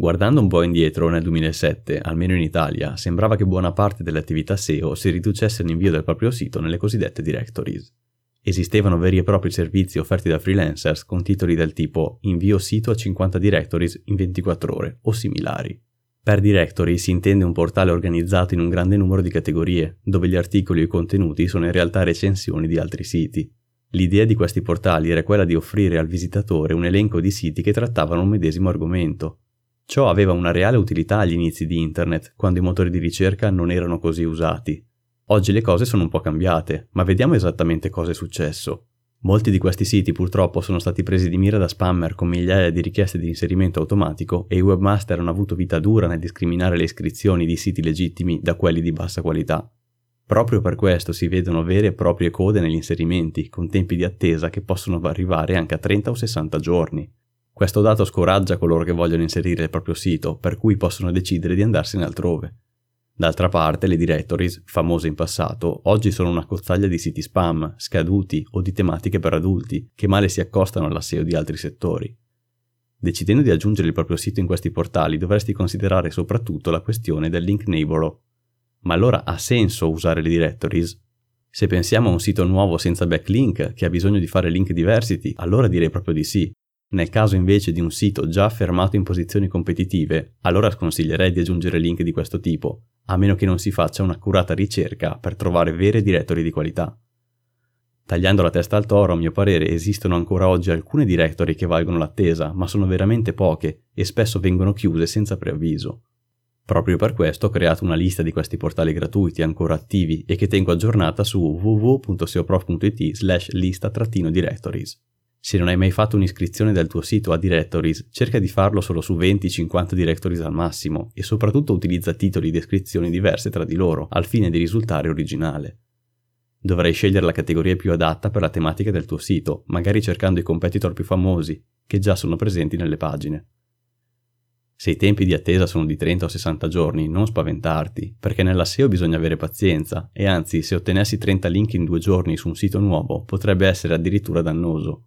Guardando un po' indietro, nel 2007, almeno in Italia, sembrava che buona parte delle attività SEO si riducesse all'invio del proprio sito nelle cosiddette directories. Esistevano veri e propri servizi offerti da freelancers con titoli del tipo invio sito a 50 directories in 24 ore o similari. Per directory si intende un portale organizzato in un grande numero di categorie, dove gli articoli o i contenuti sono in realtà recensioni di altri siti. L'idea di questi portali era quella di offrire al visitatore un elenco di siti che trattavano un medesimo argomento. Ciò aveva una reale utilità agli inizi di Internet, quando i motori di ricerca non erano così usati. Oggi le cose sono un po' cambiate, ma vediamo esattamente cosa è successo. Molti di questi siti purtroppo sono stati presi di mira da spammer con migliaia di richieste di inserimento automatico e i webmaster hanno avuto vita dura nel discriminare le iscrizioni di siti legittimi da quelli di bassa qualità. Proprio per questo si vedono vere e proprie code negli inserimenti, con tempi di attesa che possono arrivare anche a 30 o 60 giorni. Questo dato scoraggia coloro che vogliono inserire il proprio sito, per cui possono decidere di andarsene altrove. D'altra parte, le directories, famose in passato, oggi sono una cozzaglia di siti spam, scaduti o di tematiche per adulti, che male si accostano alla SEO di altri settori. Decidendo di aggiungere il proprio sito in questi portali, dovresti considerare soprattutto la questione del link neighbor. Ma allora ha senso usare le directories? Se pensiamo a un sito nuovo senza backlink che ha bisogno di fare link diversity, allora direi proprio di sì. Nel caso invece di un sito già affermato in posizioni competitive, allora sconsiglierei di aggiungere link di questo tipo, a meno che non si faccia un'accurata ricerca per trovare vere directory di qualità. Tagliando la testa al toro, a mio parere, esistono ancora oggi alcune directory che valgono l'attesa, ma sono veramente poche e spesso vengono chiuse senza preavviso. Proprio per questo ho creato una lista di questi portali gratuiti ancora attivi e che tengo aggiornata su www.seoprof.it slash lista-directories. Se non hai mai fatto un'iscrizione del tuo sito a directories, cerca di farlo solo su 20-50 directories al massimo e soprattutto utilizza titoli e descrizioni diverse tra di loro, al fine di risultare originale. Dovrai scegliere la categoria più adatta per la tematica del tuo sito, magari cercando i competitor più famosi, che già sono presenti nelle pagine. Se i tempi di attesa sono di 30 o 60 giorni, non spaventarti, perché nella SEO bisogna avere pazienza, e anzi, se ottenessi 30 link in due giorni su un sito nuovo, potrebbe essere addirittura dannoso.